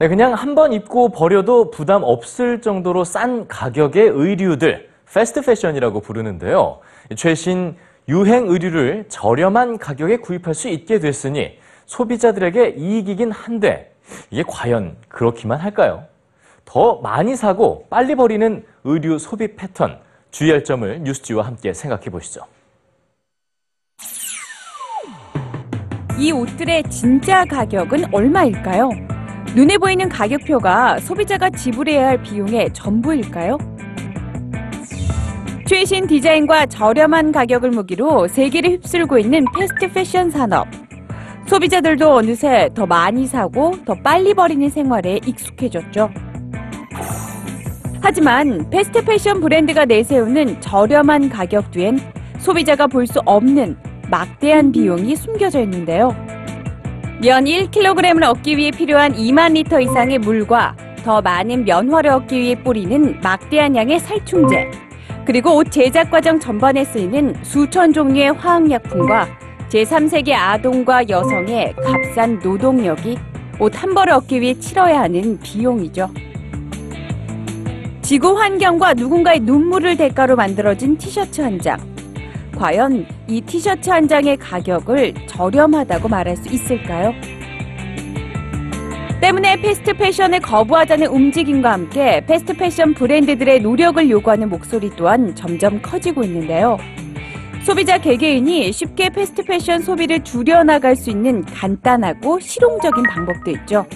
네, 그냥 한 번 입고 버려도 부담 없을 정도로 싼 가격의 의류들, 패스트 패션이라고 부르는데요. 최신 유행 의류를 저렴한 가격에 구입할 수 있게 됐으니 소비자들에게 이익이긴 한데 이게 과연 그렇기만 할까요? 더 많이 사고 빨리 버리는 의류 소비 패턴, 주의할 점을 뉴스지와 함께 생각해 보시죠. 이 옷들의 진짜 가격은 얼마일까요? 눈에 보이는 가격표가 소비자가 지불해야 할 비용의 전부일까요? 최신 디자인과 저렴한 가격을 무기로 세계를 휩쓸고 있는 패스트 패션 산업. 소비자들도 어느새 더 많이 사고 더 빨리 버리는 생활에 익숙해졌죠. 하지만 패스트 패션 브랜드가 내세우는 저렴한 가격 뒤엔 소비자가 볼 수 없는 막대한 비용이 숨겨져 있는데요. 면 1kg을 얻기 위해 필요한 2만 리터 이상의 물과 더 많은 면화를 얻기 위해 뿌리는 막대한 양의 살충제, 그리고 옷 제작 과정 전반에 쓰이는 수천 종류의 화학약품과 제3세계 아동과 여성의 값싼 노동력이 옷 한 벌을 얻기 위해 치러야 하는 비용이죠. 지구 환경과 누군가의 눈물을 대가로 만들어진 티셔츠 한 장. 과연 이 티셔츠 한 장의 가격을 저렴하다고 말할 수 있을까요? 때문에 패스트 패션을 거부하자는 움직임과 함께 패스트 패션 브랜드들의 노력을 요구하는 목소리 또한 점점 커지고 있는데요. 소비자 개개인이 쉽게 패스트 패션 소비를 줄여나갈 수 있는 간단하고 실용적인 방법도 있죠.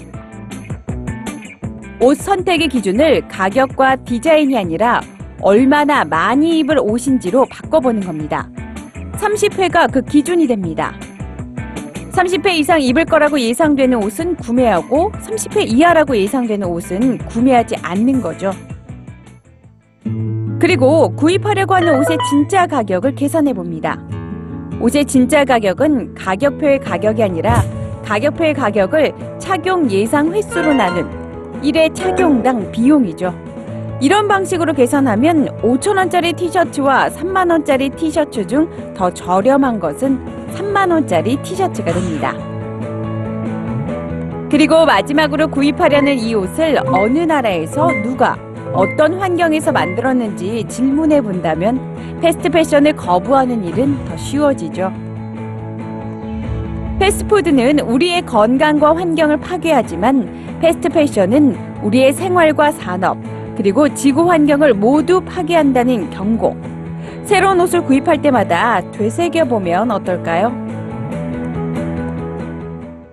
옷 선택의 기준을 가격과 디자인이 아니라 얼마나 많이 입을 옷인지로 바꿔보는 겁니다. 30회가 그 기준이 됩니다. 30회 이상 입을 거라고 예상되는 옷은 구매하고 30회 이하라고 예상되는 옷은 구매하지 않는 거죠. 그리고 구입하려고 하는 옷의 진짜 가격을 계산해 봅니다. 옷의 진짜 가격은 가격표의 가격이 아니라 가격표의 가격을 착용 예상 횟수로 나눈 1회 착용당 비용이죠. 이런 방식으로 계산하면 5천원짜리 티셔츠와 3만원짜리 티셔츠 중 더 저렴한 것은 3만원짜리 티셔츠가 됩니다. 그리고 마지막으로 구입하려는 이 옷을 어느 나라에서 누가 어떤 환경에서 만들었는지 질문해 본다면 패스트 패션을 거부하는 일은 더 쉬워지죠. 패스트푸드는 우리의 건강과 환경을 파괴하지만 패스트 패션은 우리의 생활과 산업, 그리고 지구 환경을 모두 파괴한다는 경고. 새로운 옷을 구입할 때마다 되새겨 보면 어떨까요?